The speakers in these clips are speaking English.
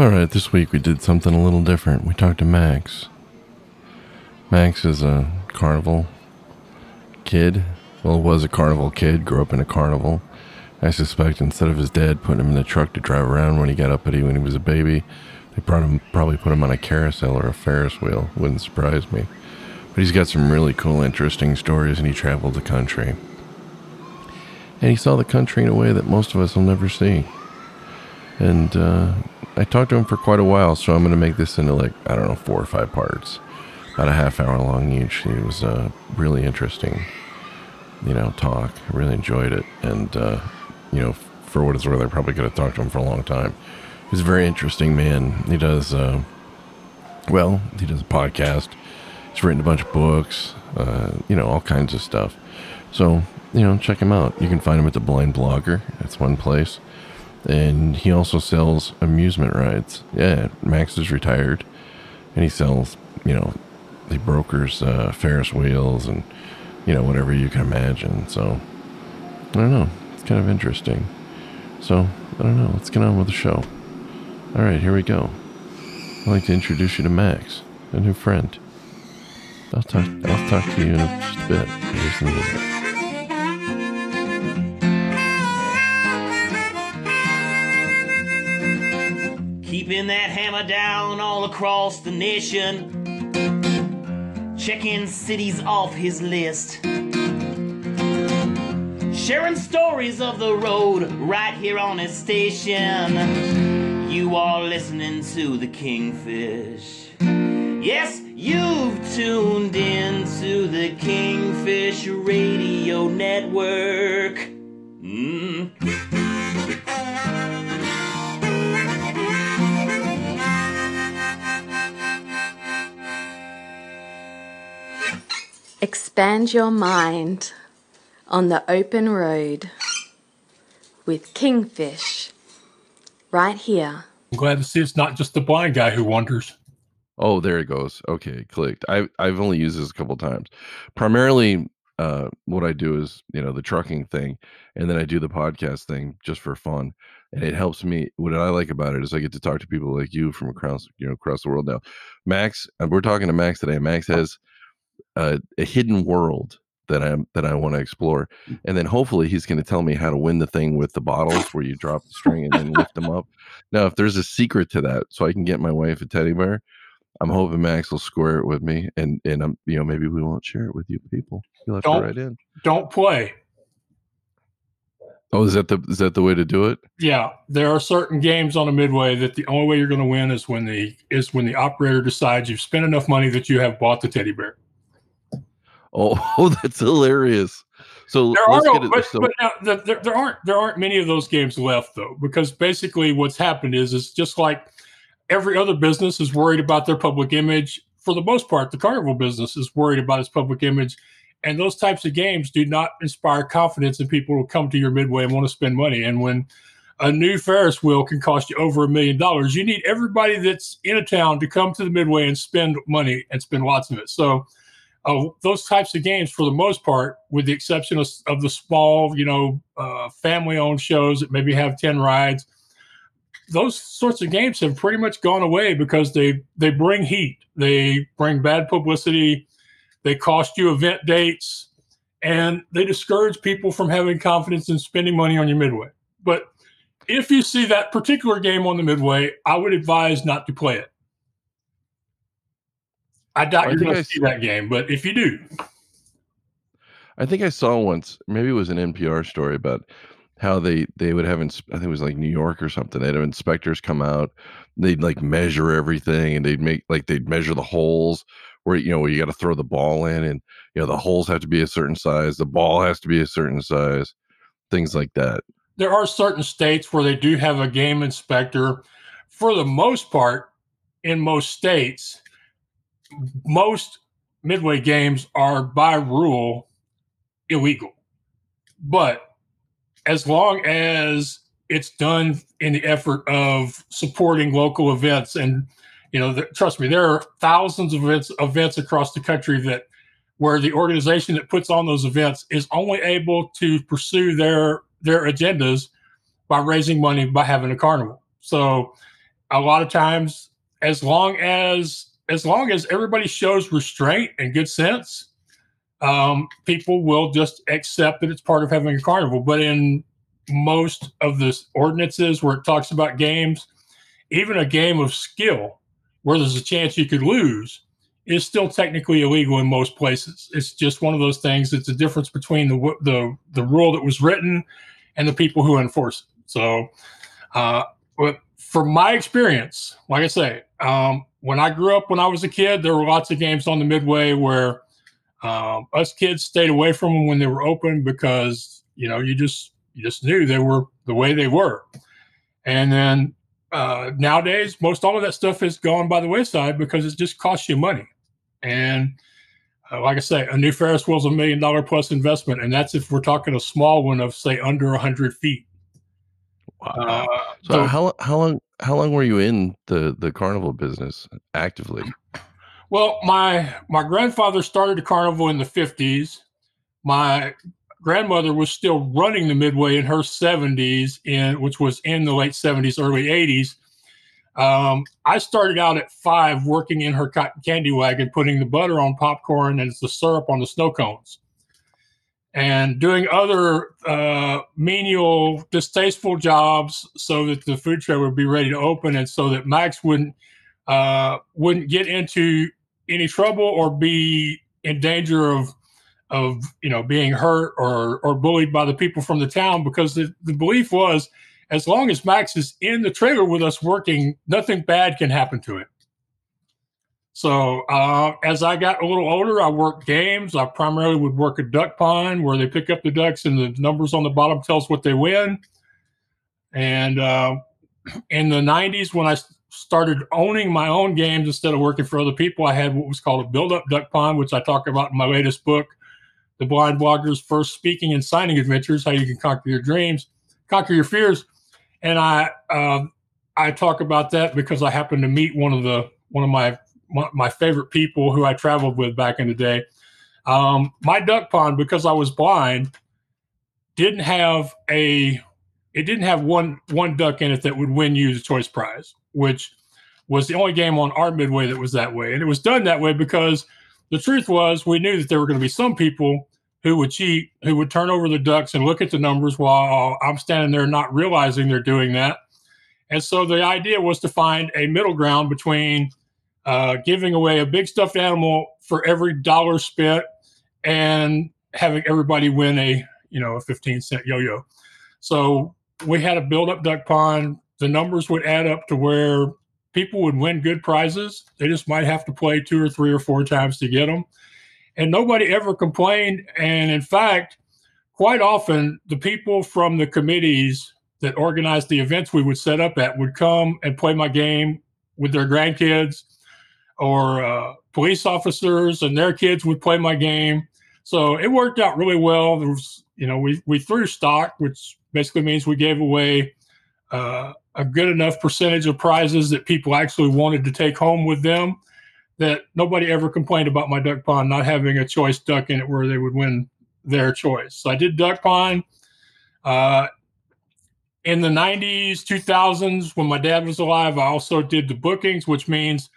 All right, this week we did something a little different. We talked to Max. Max is a carnival kid. Well, was a carnival kid, grew up in a carnival. I suspect instead of his dad putting him in the truck to drive around when he got up uppity when he was a baby, they him, probably put him on a carousel or a Ferris wheel. Wouldn't surprise me. But he's got some really cool, interesting stories, and he traveled the country. And he saw the country in a way that most of us will never see. And uh, I talked to him for quite a while, so I'm going to make this into like, I don't know, four or five parts. About a half hour long each. It was uh, really interesting, you know, talk. I really enjoyed it. And, uh, you know, for what it's worth, I probably could have talked to him for a long time. He's a very interesting man. He does, uh, well, he does a podcast. He's written a bunch of books, uh, you know, all kinds of stuff. So, you know, check him out. You can find him at the Blind Blogger. That's one place. And he also sells amusement rides. Yeah, Max is retired, and he sells, you know, he brokers uh, Ferris wheels and you know whatever you can imagine. So I don't know. It's kind of interesting. So I don't know. Let's get on with the show. All right, here we go. I'd like to introduce you to Max, a new friend. I'll talk. I'll talk to you in just a bit. Here's the music. Hammer down all across the nation. Checking cities off his list. Sharing stories of the road right here on his station. You are listening to the Kingfish. Yes, you've tuned in to the Kingfish Radio Network. Mm. Expand your mind on the open road with Kingfish right here. I'm glad to see it's not just the blind guy who wanders. Oh, there it goes. Okay, clicked. I I've only used this a couple times. Primarily, uh, what I do is you know the trucking thing, and then I do the podcast thing just for fun, and it helps me. What I like about it is I get to talk to people like you from across you know across the world now. Max, and we're talking to Max today. Max has a, a hidden world that I'm that I want to explore, mm. and then hopefully he's going to tell me how to win the thing with the bottles where you drop the string and then lift them up. Now, if there's a secret to that, so I can get my wife a teddy bear, I'm hoping Max will square it with me, and and I'm you know maybe we won't share it with you people. You'll have Don't- to write in. Don't play. Oh, is that the is that the way to do it? Yeah, there are certain games on a midway that the only way you're going to win is when the is when the operator decides you've spent enough money that you have bought the teddy bear. Oh, oh that's hilarious. So There are let's no, but, but now, there, there, there aren't there aren't many of those games left though, because basically what's happened is is just like every other business is worried about their public image. For the most part, the carnival business is worried about its public image, and those types of games do not inspire confidence in people who come to your midway and want to spend money. And when a new Ferris wheel can cost you over a million dollars, you need everybody that's in a town to come to the midway and spend money and spend lots of it. So uh, those types of games, for the most part, with the exception of, of the small, you know, uh, family-owned shows that maybe have ten rides, those sorts of games have pretty much gone away because they they bring heat, they bring bad publicity, they cost you event dates, and they discourage people from having confidence in spending money on your midway. But if you see that particular game on the midway, I would advise not to play it. I doubt I you're think going I to see that game, but if you do, I think I saw once, maybe it was an NPR story about how they they would have I think it was like New York or something. They'd have inspectors come out, they'd like measure everything, and they'd make like they'd measure the holes where you know where you got to throw the ball in, and you know the holes have to be a certain size, the ball has to be a certain size, things like that. there are certain states where they do have a game inspector. For the most part, in most states, most midway games are by rule illegal. But as long as it's done in the effort of supporting local events and you know th- trust me there are thousands of events events across the country that where the organization that puts on those events is only able to pursue their their agendas by raising money by having a carnival so a lot of times, as long as as long as everybody shows restraint and good sense, um, people will just accept that it's part of having a carnival. But in most of the ordinances where it talks about games, even a game of skill where there's a chance you could lose is still technically illegal in most places. It's just one of those things. It's a difference between the the the rule that was written and the people who enforce it. So, uh, from my experience, like I say, um, when I grew up when I was a kid, there were lots of games on the Midway where um, us kids stayed away from them when they were open because you know you just you just knew they were the way they were. And then uh, nowadays, most all of that stuff has gone by the wayside because it just costs you money. And uh, like I say, a new Ferris wheel is a million dollar plus investment, and that's if we're talking a small one of say under hundred feet. Wow. Uh, so, so, how how long how long were you in the the carnival business actively? Well, my my grandfather started the carnival in the fifties. My grandmother was still running the Midway in her 70s, in which was in the late 70s, early 80s. Um, I started out at five working in her cotton candy wagon, putting the butter on popcorn and the syrup on the snow cones, and doing other uh, menial, distasteful jobs so that the food tray would be ready to open, and so that Max wouldn't uh, wouldn't get into any trouble or be in danger of of you know being hurt or or bullied by the people from the town because the, the belief was as long as Max is in the trailer with us working, nothing bad can happen to him. So uh, as I got a little older, I worked games. I primarily would work a duck pond where they pick up the ducks and the numbers on the bottom tells what they win. And uh, in the 90s, when I started owning my own games instead of working for other people, I had what was called a build-up duck pond, which I talk about in my latest book, the blind blogger's first speaking and signing adventures, how you can conquer your dreams, conquer your fears. And I uh, I talk about that because I happened to meet one of the one of my my, favorite people who I traveled with back in the day. Um, my duck pond, because I was blind, didn't have a it didn't have one one duck in it that would win you the choice prize, which was the only game on our midway that was that way. And it was done that way because the truth was we knew that there were going to be some people who would cheat, who would turn over the ducks and look at the numbers while I'm standing there not realizing they're doing that. And so the idea was to find a middle ground between uh, giving away a big stuffed animal for every dollar spent and having everybody win a you know a 15 cent yo-yo. So we had a build up duck pond. The numbers would add up to where people would win good prizes. They just might have to play two or three or four times to get them and nobody ever complained. And in fact, quite often the people from the committees that organized the events we would set up at would come and play my game with their grandkids or uh, police officers and their kids would play my game. So it worked out really well. There was, you know, we, we threw stock, which basically means we gave away uh, a good enough percentage of prizes that people actually wanted to take home with them that nobody ever complained about my duck pond not having a choice duck in it where they would win their choice. So I did duck pond. Uh, in the 90s, 2000s, when my dad was alive, I also did the bookings, which means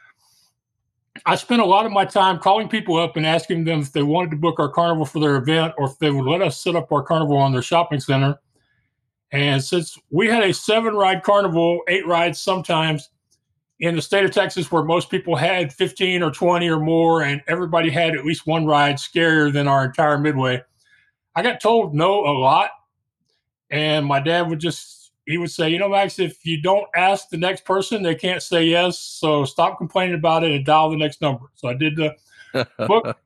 I spent a lot of my time calling people up and asking them if they wanted to book our carnival for their event or if they would let us set up our carnival on their shopping center. And since we had a seven ride carnival, eight rides sometimes, in the state of Texas where most people had 15 or 20 or more, and everybody had at least one ride scarier than our entire midway. I got told no a lot. And my dad would just, he would say, you know, Max, if you don't ask the next person, they can't say yes. So stop complaining about it and dial the next number. So I did the book.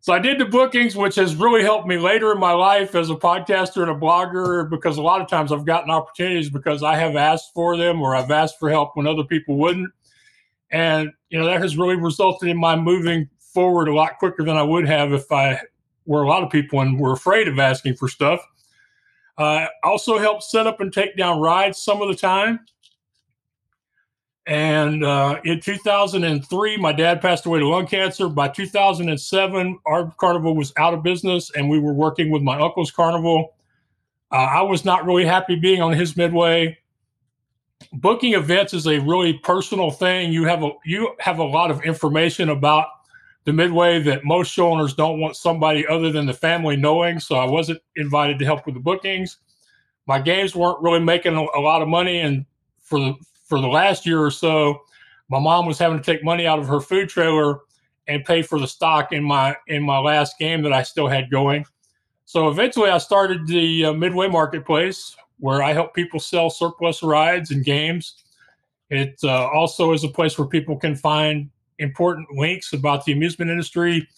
So I did the bookings, which has really helped me later in my life as a podcaster and a blogger, because a lot of times I've gotten opportunities because I have asked for them or I've asked for help when other people wouldn't. And, you know, that has really resulted in my moving forward a lot quicker than I would have if I were a lot of people and were afraid of asking for stuff. Uh, also helped set up and take down rides some of the time. And uh, in 2003, my dad passed away to lung cancer. By 2007, our carnival was out of business, and we were working with my uncle's carnival. Uh, I was not really happy being on his midway. booking events is a really personal thing. You have a you have a lot of information about the midway that most show owners don't want somebody other than the family knowing. So I wasn't invited to help with the bookings. My games weren't really making a, a lot of money, and for the for the last year or so, my mom was having to take money out of her food trailer and pay for the stock in my in my last game that I still had going. So eventually, I started the uh, Midway Marketplace, where I help people sell surplus rides and games. It uh, also is a place where people can find important links about the amusement industry.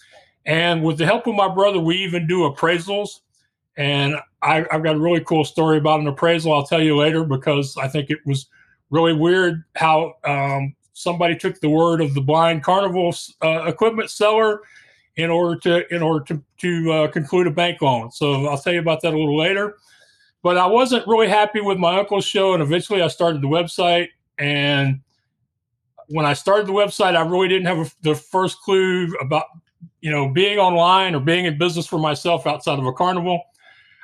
And with the help of my brother, we even do appraisals. And I, have got a really cool story about an appraisal I'll tell you later because I think it was really weird how um, somebody took the word of the blind carnival uh, equipment seller in order to in order to to uh, conclude a bank loan. So I'll tell you about that a little later. But I wasn't really happy with my uncle's show, and eventually I started the website. And when I started the website, I really didn't have a, the first clue about you know being online or being in business for myself outside of a carnival.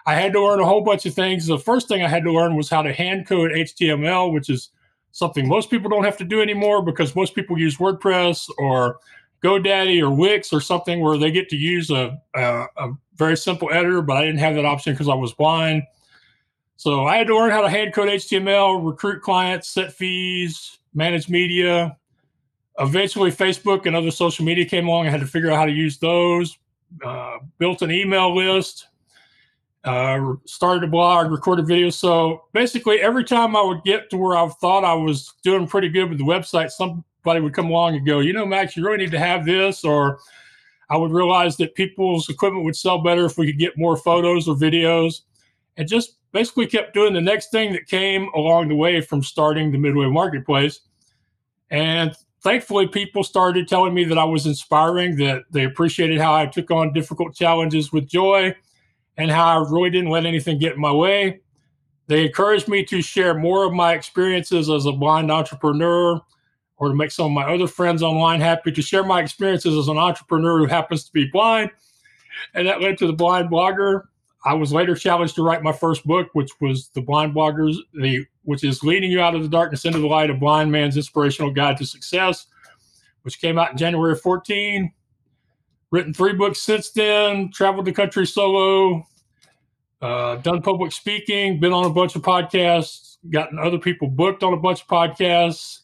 I had to learn a whole bunch of things. The first thing I had to learn was how to hand code HTML, which is something most people don't have to do anymore because most people use WordPress or GoDaddy or Wix or something where they get to use a, a, a very simple editor, but I didn't have that option because I was blind. So I had to learn how to hand code HTML, recruit clients, set fees, manage media. Eventually, Facebook and other social media came along. I had to figure out how to use those. Uh, built an email list, uh, started a blog, recorded videos. So basically, every time I would get to where I thought I was doing pretty good with the website, somebody would come along and go, you know, Max, you really need to have this. Or I would realize that people's equipment would sell better if we could get more photos or videos. And just basically kept doing the next thing that came along the way from starting the Midway Marketplace. And thankfully, people started telling me that I was inspiring, that they appreciated how I took on difficult challenges with joy and how I really didn't let anything get in my way. They encouraged me to share more of my experiences as a blind entrepreneur or to make some of my other friends online happy to share my experiences as an entrepreneur who happens to be blind. And that led to the blind blogger. I was later challenged to write my first book, which was the blind bloggers, the which is leading you out of the darkness into the light, a blind man's inspirational guide to success, which came out in January of 14. Written three books since then, traveled the country solo, uh, done public speaking, been on a bunch of podcasts, gotten other people booked on a bunch of podcasts.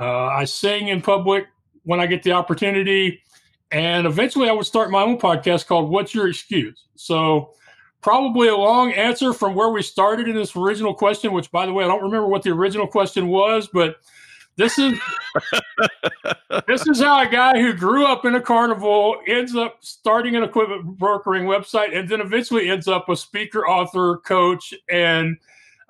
Uh, I sing in public when I get the opportunity. And eventually I would start my own podcast called What's Your Excuse? So, probably a long answer from where we started in this original question, which, by the way, I don't remember what the original question was, but this is this is how a guy who grew up in a carnival ends up starting an equipment brokering website and then eventually ends up a speaker, author, coach, and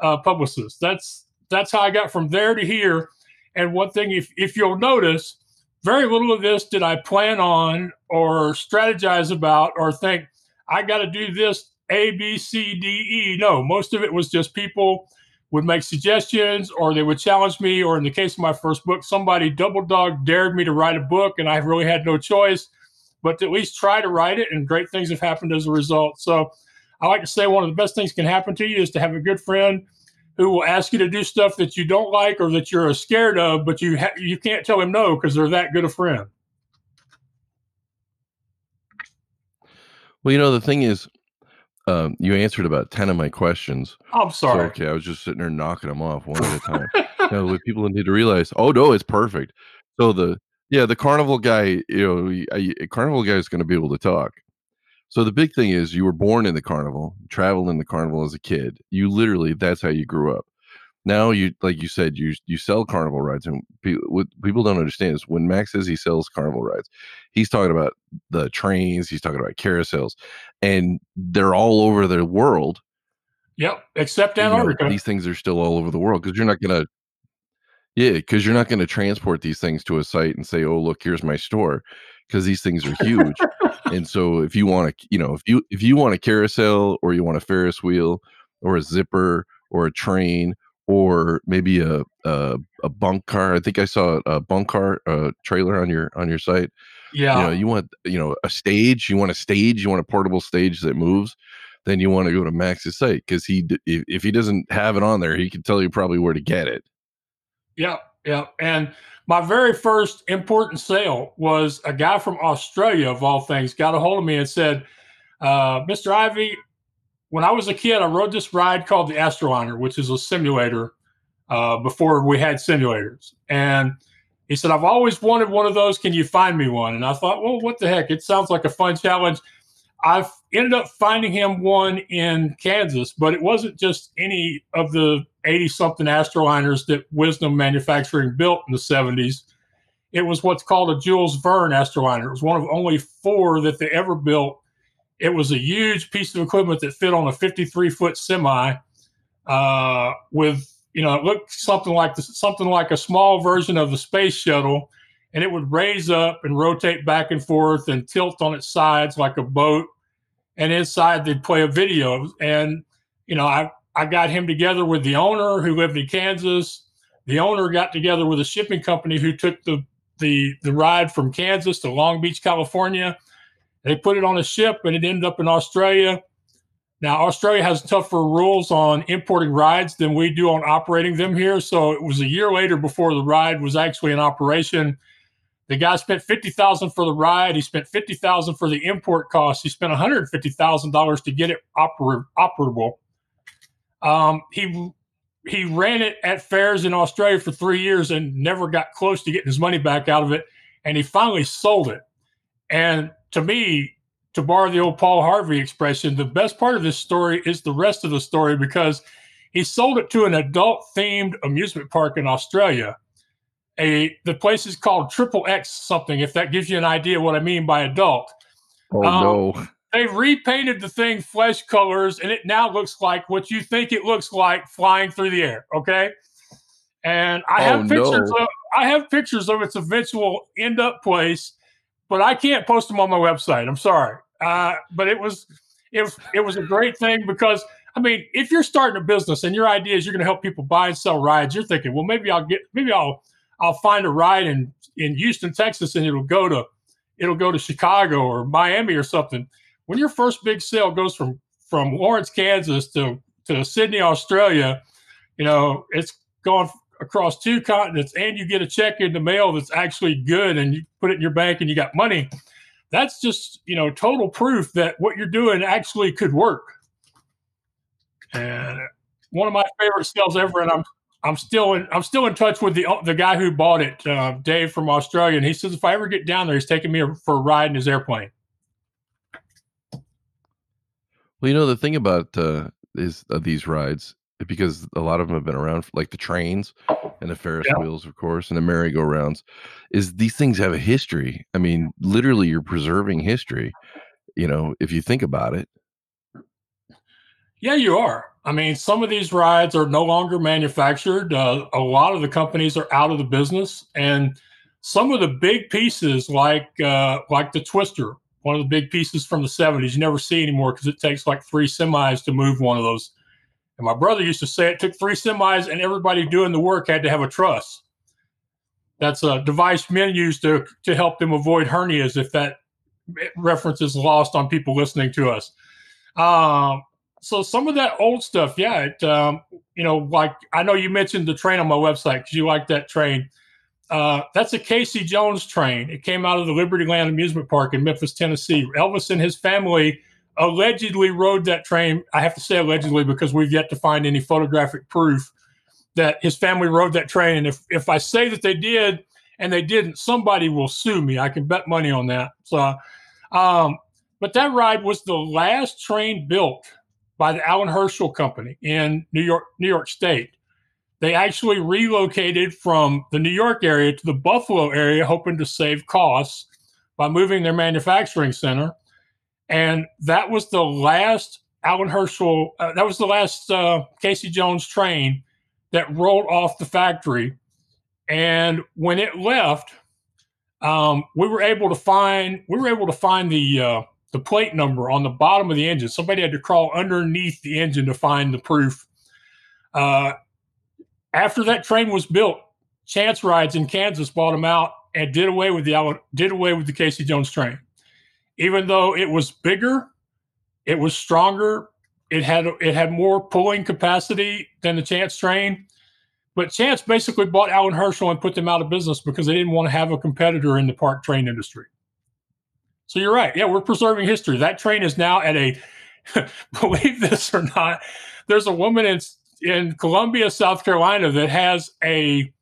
uh, publicist. That's that's how I got from there to here. And one thing, if if you'll notice, very little of this did I plan on or strategize about or think I got to do this A B C D E. No, most of it was just people would make suggestions or they would challenge me. Or in the case of my first book, somebody double dog dared me to write a book and I really had no choice but to at least try to write it. And great things have happened as a result. So I like to say one of the best things can happen to you is to have a good friend who will ask you to do stuff that you don't like or that you're scared of, but you ha- you can't tell him no because they're that good a friend. Well, you know the thing is, um, you answered about 10 of my questions. I'm sorry. So, okay, I was just sitting there knocking them off one at a time. know, what people need to realize, oh, no, it's perfect. So, the, yeah, the carnival guy, you know, a, carnival guy is going to be able to talk. So, the big thing is you were born in the carnival, traveled in the carnival as a kid. You literally, that's how you grew up now you like you said you you sell carnival rides and people what people don't understand is when max says he sells carnival rides he's talking about the trains he's talking about carousels and they're all over the world. Yep except antarctica you know, these things are still all over the world because you're not gonna yeah because you're not going to transport these things to a site and say oh look here's my store because these things are huge. And so if you want to you know if you if you want a carousel or you want a ferris wheel or a zipper or a train or maybe a a, a bunk car. I think I saw a bunk car uh, trailer on your on your site. Yeah, you know, you want you know a stage. You want a stage. You want a portable stage that moves. Then you want to go to Max's site because he if, if he doesn't have it on there, he can tell you probably where to get it. Yeah, yeah. And my very first important sale was a guy from Australia, of all things, got a hold of me and said, uh, Mr. Ivey, when I was a kid, I rode this ride called the Astroliner, which is a simulator uh, before we had simulators. And he said, I've always wanted one of those. Can you find me one? And I thought, well, what the heck? It sounds like a fun challenge. I've ended up finding him one in Kansas, but it wasn't just any of the 80 something Astroliners that Wisdom Manufacturing built in the 70s. It was what's called a Jules Verne Astroliner. It was one of only four that they ever built. It was a huge piece of equipment that fit on a 53 foot semi uh, with, you know, it looked something like something like a small version of the space shuttle and it would raise up and rotate back and forth and tilt on its sides like a boat. And inside they'd play a video. And, you know, I, I got him together with the owner who lived in Kansas. The owner got together with a shipping company who took the, the, the ride from Kansas to Long Beach, California. They put it on a ship and it ended up in Australia. Now, Australia has tougher rules on importing rides than we do on operating them here. So it was a year later before the ride was actually in operation. The guy spent fifty thousand for the ride. He spent fifty thousand for the import costs. He spent one hundred fifty thousand dollars to get it oper- operable. Um, he he ran it at fairs in Australia for three years and never got close to getting his money back out of it. And he finally sold it. And to me, to borrow the old Paul Harvey expression, the best part of this story is the rest of the story because he sold it to an adult themed amusement park in Australia a the place is called Triple X something. If that gives you an idea what I mean by adult. Oh um, no! They've repainted the thing flesh colors, and it now looks like what you think it looks like flying through the air. Okay, and I have oh, pictures. No. Of, I have pictures of its eventual end up place, but I can't post them on my website. I'm sorry, uh, but it was it was it was a great thing because I mean, if you're starting a business and your idea is you're going to help people buy and sell rides, you're thinking, well, maybe I'll get maybe I'll I'll find a ride in in Houston, Texas, and it'll go to it'll go to Chicago or Miami or something. When your first big sale goes from from Lawrence, Kansas to to Sydney, Australia, you know it's going across two continents, and you get a check in the mail that's actually good, and you put it in your bank, and you got money. That's just you know total proof that what you're doing actually could work. And one of my favorite sales ever, and I'm I'm still in I'm still in touch with the the guy who bought it, uh, Dave from Australia, and he says if I ever get down there, he's taking me for a ride in his airplane. Well, you know the thing about uh, is uh, these rides because a lot of them have been around, like the trains and the Ferris yeah. wheels, of course, and the merry-go-rounds. Is these things have a history? I mean, literally, you're preserving history. You know, if you think about it. Yeah, you are. I mean, some of these rides are no longer manufactured. Uh, a lot of the companies are out of the business, and some of the big pieces, like uh, like the Twister, one of the big pieces from the '70s, you never see anymore because it takes like three semis to move one of those. And my brother used to say it took three semis, and everybody doing the work had to have a truss. That's a device men use to to help them avoid hernias. If that reference is lost on people listening to us. Um, so some of that old stuff, yeah, it, um, you know, like I know you mentioned the train on my website because you like that train. Uh, that's a Casey Jones train. It came out of the Liberty Land Amusement Park in Memphis, Tennessee. Elvis and his family allegedly rode that train. I have to say allegedly because we've yet to find any photographic proof that his family rode that train. And if if I say that they did and they didn't, somebody will sue me. I can bet money on that. So, um, but that ride was the last train built by the Allan Herschell Company in New York, New York State. They actually relocated from the New York area to the Buffalo area, hoping to save costs by moving their manufacturing center. And that was the last Allan Herschell, uh, that was the last uh, Casey Jones train that rolled off the factory. And when it left, um, we were able to find we were able to find the uh, the plate number on the bottom of the engine. Somebody had to crawl underneath the engine to find the proof. Uh, after that train was built, Chance Rides in Kansas bought them out and did away with the did away with the Casey Jones train. Even though it was bigger, it was stronger, it had it had more pulling capacity than the Chance train, but Chance basically bought Allan Herschell and put them out of business because they didn't want to have a competitor in the park train industry. So you're right. Yeah, we're preserving history. That train is now at a, believe this or not, there's a woman in in Columbia, South Carolina, that has a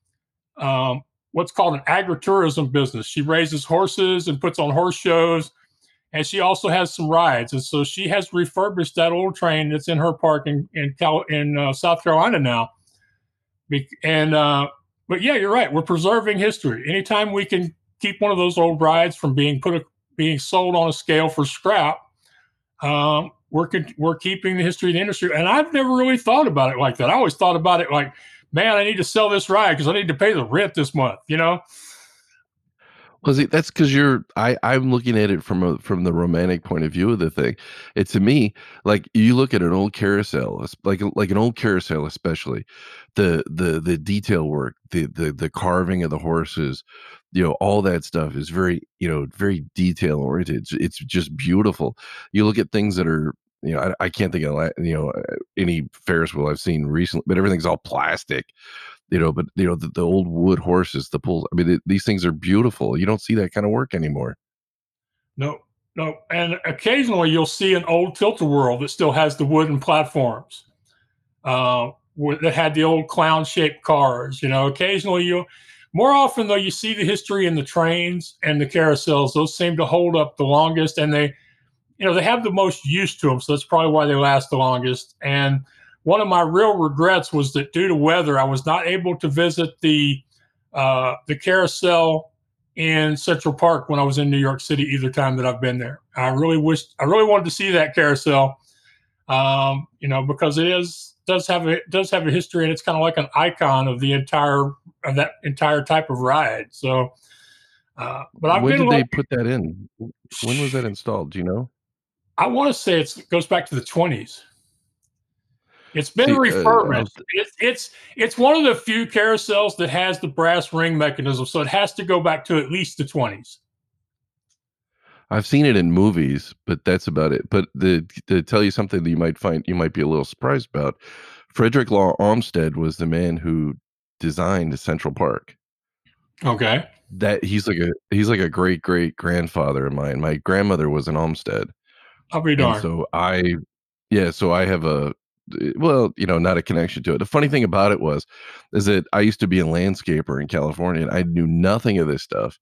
um, what's called an agritourism business. She raises horses and puts on horse shows, and she also has some rides. And so she has refurbished that old train that's in her park in in, Cal- in uh, South Carolina now and uh, but yeah, you're right. We're preserving history. Anytime we can keep one of those old rides from being put a, being sold on a scale for scrap, um, we're we're keeping the history of the industry. And I've never really thought about it like that. I always thought about it like, man, I need to sell this ride because I need to pay the rent this month. You know. Well, see, that's because you're. I I'm looking at it from a from the romantic point of view of the thing. It to me, like you look at an old carousel, like like an old carousel, especially the the the detail work, the the the carving of the horses, you know, all that stuff is very you know very detail oriented. It's, it's just beautiful. You look at things that are you know, I, I, can't think of you know uh, any Ferris wheel I've seen recently, but everything's all plastic you know, but you know, the, the old wood horses, the pulls. I mean, it, these things are beautiful. You don't see that kind of work anymore. No, no. And occasionally you'll see an old Tilt-A-Whirl that still has the wooden platforms uh, that had the old clown shaped cars. You know, occasionally you, more often though, you see the history in the trains and the carousels. Those seem to hold up the longest, and they, you know, they have the most use to them. So that's probably why they last the longest. And one of my real regrets was that due to weather, I was not able to visit the uh, the carousel in Central Park when I was in New York City either time that I've been there. I really wished I really wanted to see that carousel, um, you know, because it is does have a does have a history and it's kind of like an icon of the entire of that entire type of ride. So, uh, but I've when did they put that in? When was that installed? Do you know? I want to say it goes back to the twenties. It's been See, uh, refurbished. Uh, it's it's it's one of the few carousels that has the brass ring mechanism, so it has to go back to at least the twenties. I've seen it in movies, but that's about it. But the, to tell you something that you might find you might be a little surprised about, Frederick Law Olmsted was the man who designed Central Park. Okay. That he's like a he's like a great great grandfather of mine. My grandmother was an Olmsted. I'll be darned. So I, yeah, so I have a Eh, well, you know, not a connection to it. The funny thing about it was, is that I used to be a landscaper in California, and I knew nothing of this stuff.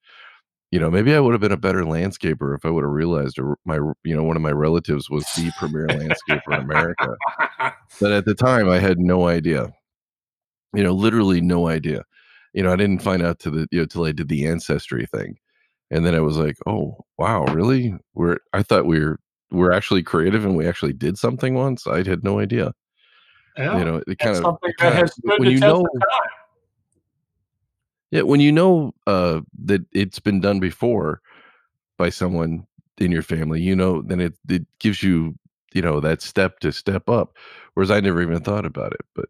You know, maybe I would have been a better landscaper if I would have realized my, you know, one of my relatives was the premier landscaper in America. But at the time, I had no idea. You know, literally no idea. You know, I didn't find out to the you know till I did the ancestry thing, and then I was like, oh wow, really? We're I thought we were we're actually creative and we actually did something once. I had no idea. Yeah, you know, it kind of when you know. Yeah, when you know uh, that it's been done before by someone in your family, you know, then it it gives you you know that step to step up. Whereas I never even thought about it, but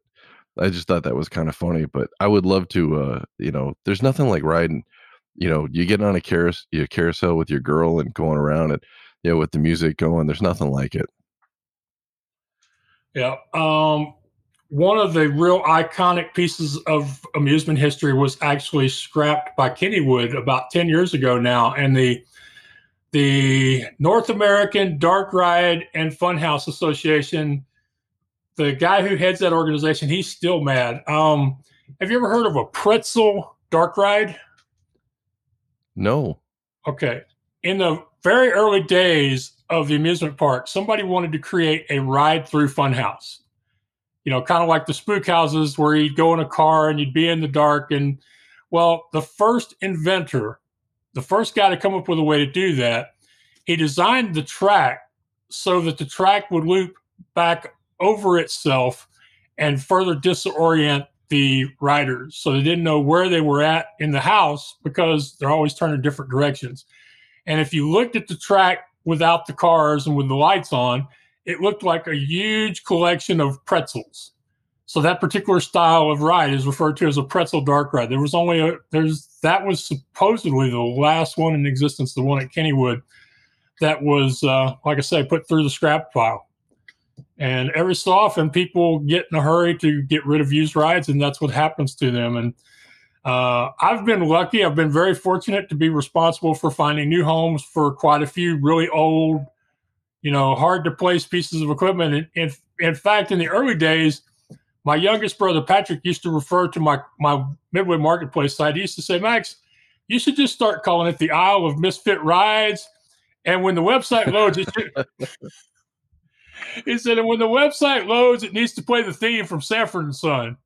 I just thought that was kind of funny. But I would love to, uh, you know, there's nothing like riding. You know, you get on a carousel, a carousel with your girl and going around and yeah, with the music going, there's nothing like it. Yeah. Um, one of the real iconic pieces of amusement history was actually scrapped by Kennywood about 10 years ago now. And the the North American Dark Ride and Funhouse Association, the guy who heads that organization, he's still mad. Um, have you ever heard of a pretzel dark ride? No. Okay. In the very early days of the amusement park, somebody wanted to create a ride through funhouse. You know, kind of like the spook houses where you'd go in a car and you'd be in the dark. And well, the first inventor, the first guy to come up with a way to do that, he designed the track so that the track would loop back over itself and further disorient the riders so they didn't know where they were at in the house because they're always turning different directions. And if you looked at the track without the cars and with the lights on, it looked like a huge collection of pretzels. So that particular style of ride is referred to as a pretzel dark ride. There was only a there's that was supposedly the last one in existence, the one at Kennywood, that was uh, like I say, put through the scrap pile. And every so often, people get in a hurry to get rid of used rides, and that's what happens to them. And uh, I've been lucky. I've been very fortunate to be responsible for finding new homes for quite a few really old, you know, hard to place pieces of equipment. And in, in fact, in the early days, my youngest brother Patrick used to refer to my my Midway Marketplace site. He used to say, "Max, you should just start calling it the Isle of Misfit Rides." And when the website loads, it should, he said, "And when the website loads, it needs to play the theme from Sanford and Son."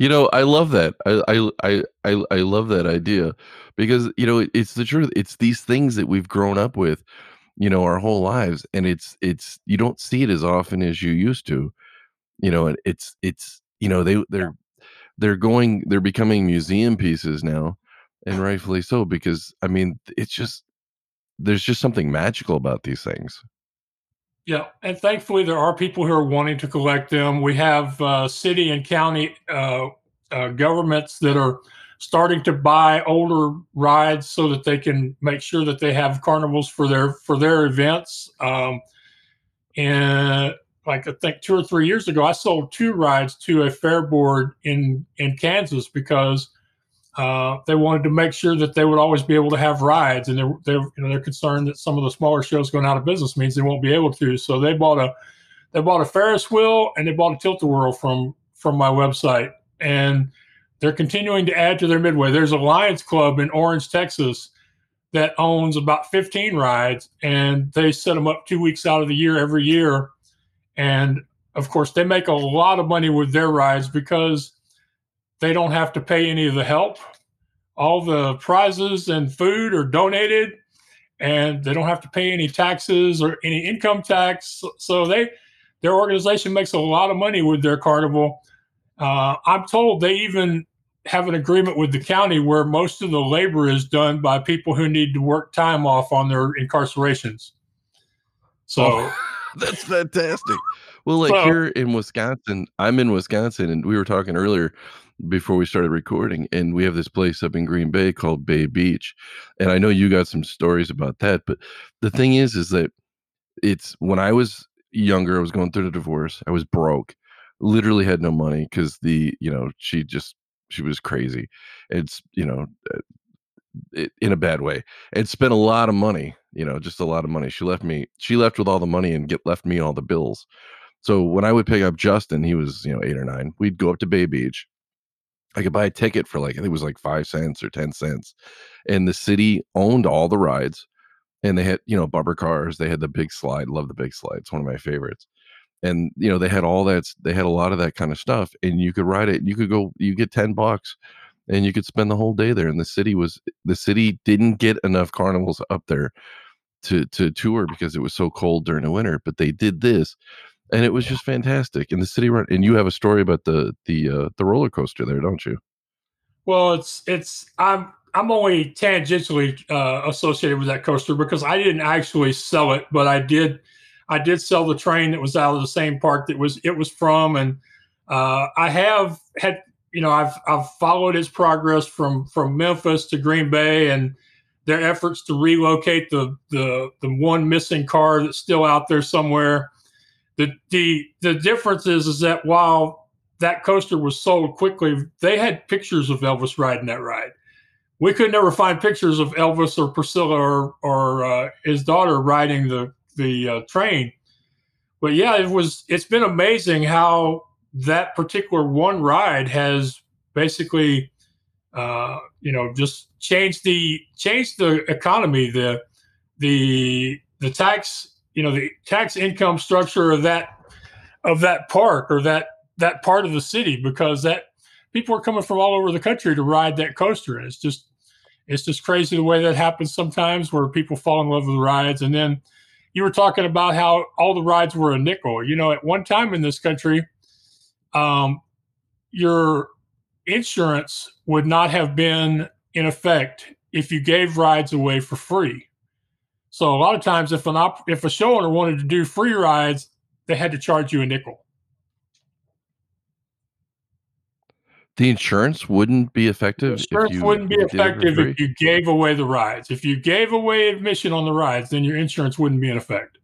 You know, I love that. I I I I love that idea because you know it's the truth. It's these things that we've grown up with, you know, our whole lives, and it's it's you don't see it as often as you used to you know and it's it's you know they they're they're going they're becoming museum pieces now and uh-huh. rightfully so because i mean it's just there's just something magical about these things yeah and thankfully there are people who are wanting to collect them. We have uh, city and county uh, uh, governments that are starting to buy older rides so that they can make sure that they have carnivals for their for their events. Um, and like I think two or three years ago, I sold two rides to a fair board in in Kansas because uh, they wanted to make sure that they would always be able to have rides, and they're they're you know they're concerned that some of the smaller shows going out of business means they won't be able to. So they bought a they bought a Ferris wheel and they bought a tilt a whirl from from my website, and they're continuing to add to their midway. There's a Lions Club in Orange, Texas, that owns about 15 rides, and they set them up two weeks out of the year every year and of course, they make a lot of money with their rides because they don't have to pay any of the help. All the prizes and food are donated, and they don't have to pay any taxes or any income tax. So they, their organization makes a lot of money with their carnival. Uh, I'm told they even have an agreement with the county where most of the labor is done by people who need to work time off on their incarcerations. So. Oh That's fantastic. Well, like so, here in Wisconsin, I'm in Wisconsin, and we were talking earlier before we started recording, and we have this place up in Green Bay called Bay Beach, and I know you got some stories about that. But the thing is, is that it's when I was younger, I was going through the divorce, I was broke, literally had no money because the you know she just she was crazy. It's you know eh, in a bad way and spent a lot of money you know just a lot of money she left me she left with all the money and get left me all the bills so when i would pick up justin he was you know eight or nine we'd go up to bay beach i could buy a ticket for like i think it was like five cents or ten cents and the city owned all the rides and they had you know bumper cars they had the big slide love the big slide it's one of my favorites and you know they had all that they had a lot of that kind of stuff and you could ride it you could go you get 10 bucks and you could spend the whole day there. And the city was the city didn't get enough carnivals up there to to tour because it was so cold during the winter. But they did this, and it was just fantastic. And the city run. And you have a story about the the uh, the roller coaster there, don't you? Well, it's it's I'm I'm only tangentially uh, associated with that coaster because I didn't actually sell it, but I did I did sell the train that was out of the same park that was it was from, and uh, I have had you know, I've I've followed its progress from from Memphis to Green Bay and their efforts to relocate the the the one missing car that's still out there somewhere. The the the difference is is that while that coaster was sold quickly, they had pictures of Elvis riding that ride. We could never find pictures of Elvis or Priscilla or or uh, his daughter riding the the uh, train. But yeah, it was. It's been amazing how that particular one ride has basically, uh, you know, just changed the changed the economy, the the the tax, you know, the tax income structure of that of that park or that that part of the city because that people are coming from all over the country to ride that coaster, and it's just it's just crazy the way that happens sometimes where people fall in love with rides. And then you were talking about how all the rides were a nickel. You know at one time in this country um, your insurance would not have been in effect if you gave rides away for free. So a lot of times, if an op- if a show owner wanted to do free rides, they had to charge you a nickel. The insurance wouldn't be effective. The insurance you, wouldn't be effective if you gave away the rides. If you gave away admission on the rides, then your insurance wouldn't be in effect.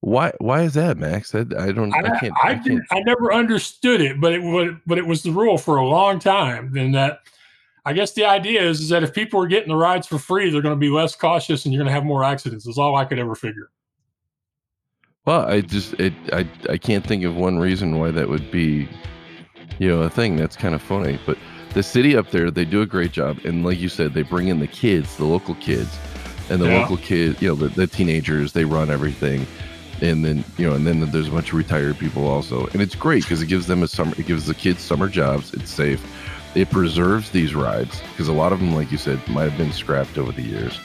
Why? Why is that, Max? I, I don't. I, I can't. I, I, can't. I never understood it, but it was but it was the rule for a long time. And that I guess the idea is, is that if people are getting the rides for free, they're going to be less cautious and you're going to have more accidents. Is all I could ever figure. Well, I just it I I can't think of one reason why that would be, you know, a thing. That's kind of funny. But the city up there, they do a great job, and like you said, they bring in the kids, the local kids, and the Yeah. local kids, you know, the, the teenagers. They run everything, and then you know, and then there's a bunch of retired people also, and it's great because it gives them a summer, it gives the kids summer jobs. It's safe. It preserves these rides because a lot of them, like you said, might have been scrapped over the years,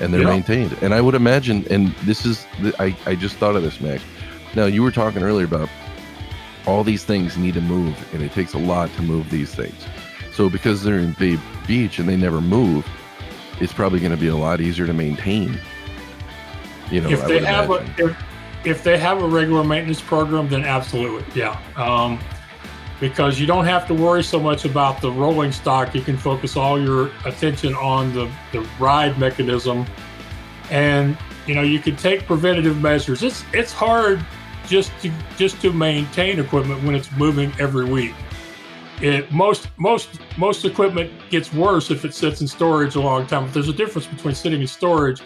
and they're Yeah. maintained. And I would imagine, and this is, I I just thought of this, Max. Now you were talking earlier about all these things need to move, and it takes a lot to move these things. So because they're in Bay Beach and they never move, it's probably going to be a lot easier to maintain. You know, if they have imagine. a if, if they have a regular maintenance program, then absolutely, yeah. Um, because you don't have to worry so much about the rolling stock. You can focus all your attention on the, the ride mechanism, and you know you can take preventative measures. It's it's hard just to just to maintain equipment when it's moving every week. It most most most equipment gets worse if it sits in storage a long time. But there's a difference between sitting in storage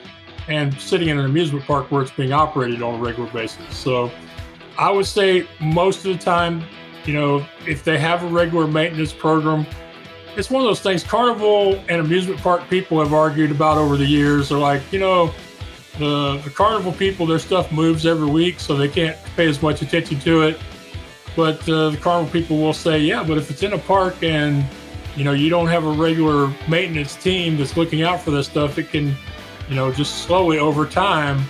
and sitting in an amusement park where it's being operated on a regular basis. So I would say most of the time, you know, if they have a regular maintenance program, it's one of those things Carnival and amusement park people have argued about over the years. They're like, you know, the, the Carnival people, their stuff moves every week, so they can't pay as much attention to it. But uh, the Carnival people will say, yeah, but if it's in a park and you know you don't have a regular maintenance team that's looking out for this stuff, it can you know, just slowly over time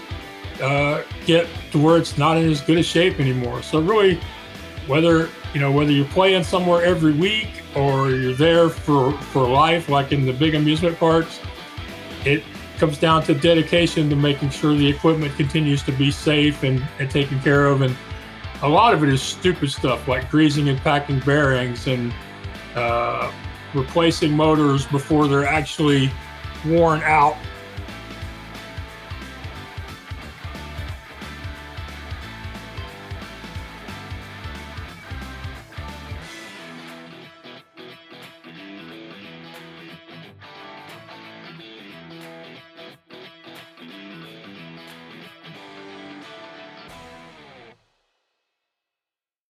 uh, get to where it's not in as good a shape anymore. So really, whether you know whether you're playing somewhere every week or you're there for for life, like in the big amusement parks, it comes down to dedication to making sure the equipment continues to be safe and, and taken care of. And a lot of it is stupid stuff like greasing and packing bearings and uh, replacing motors before they're actually worn out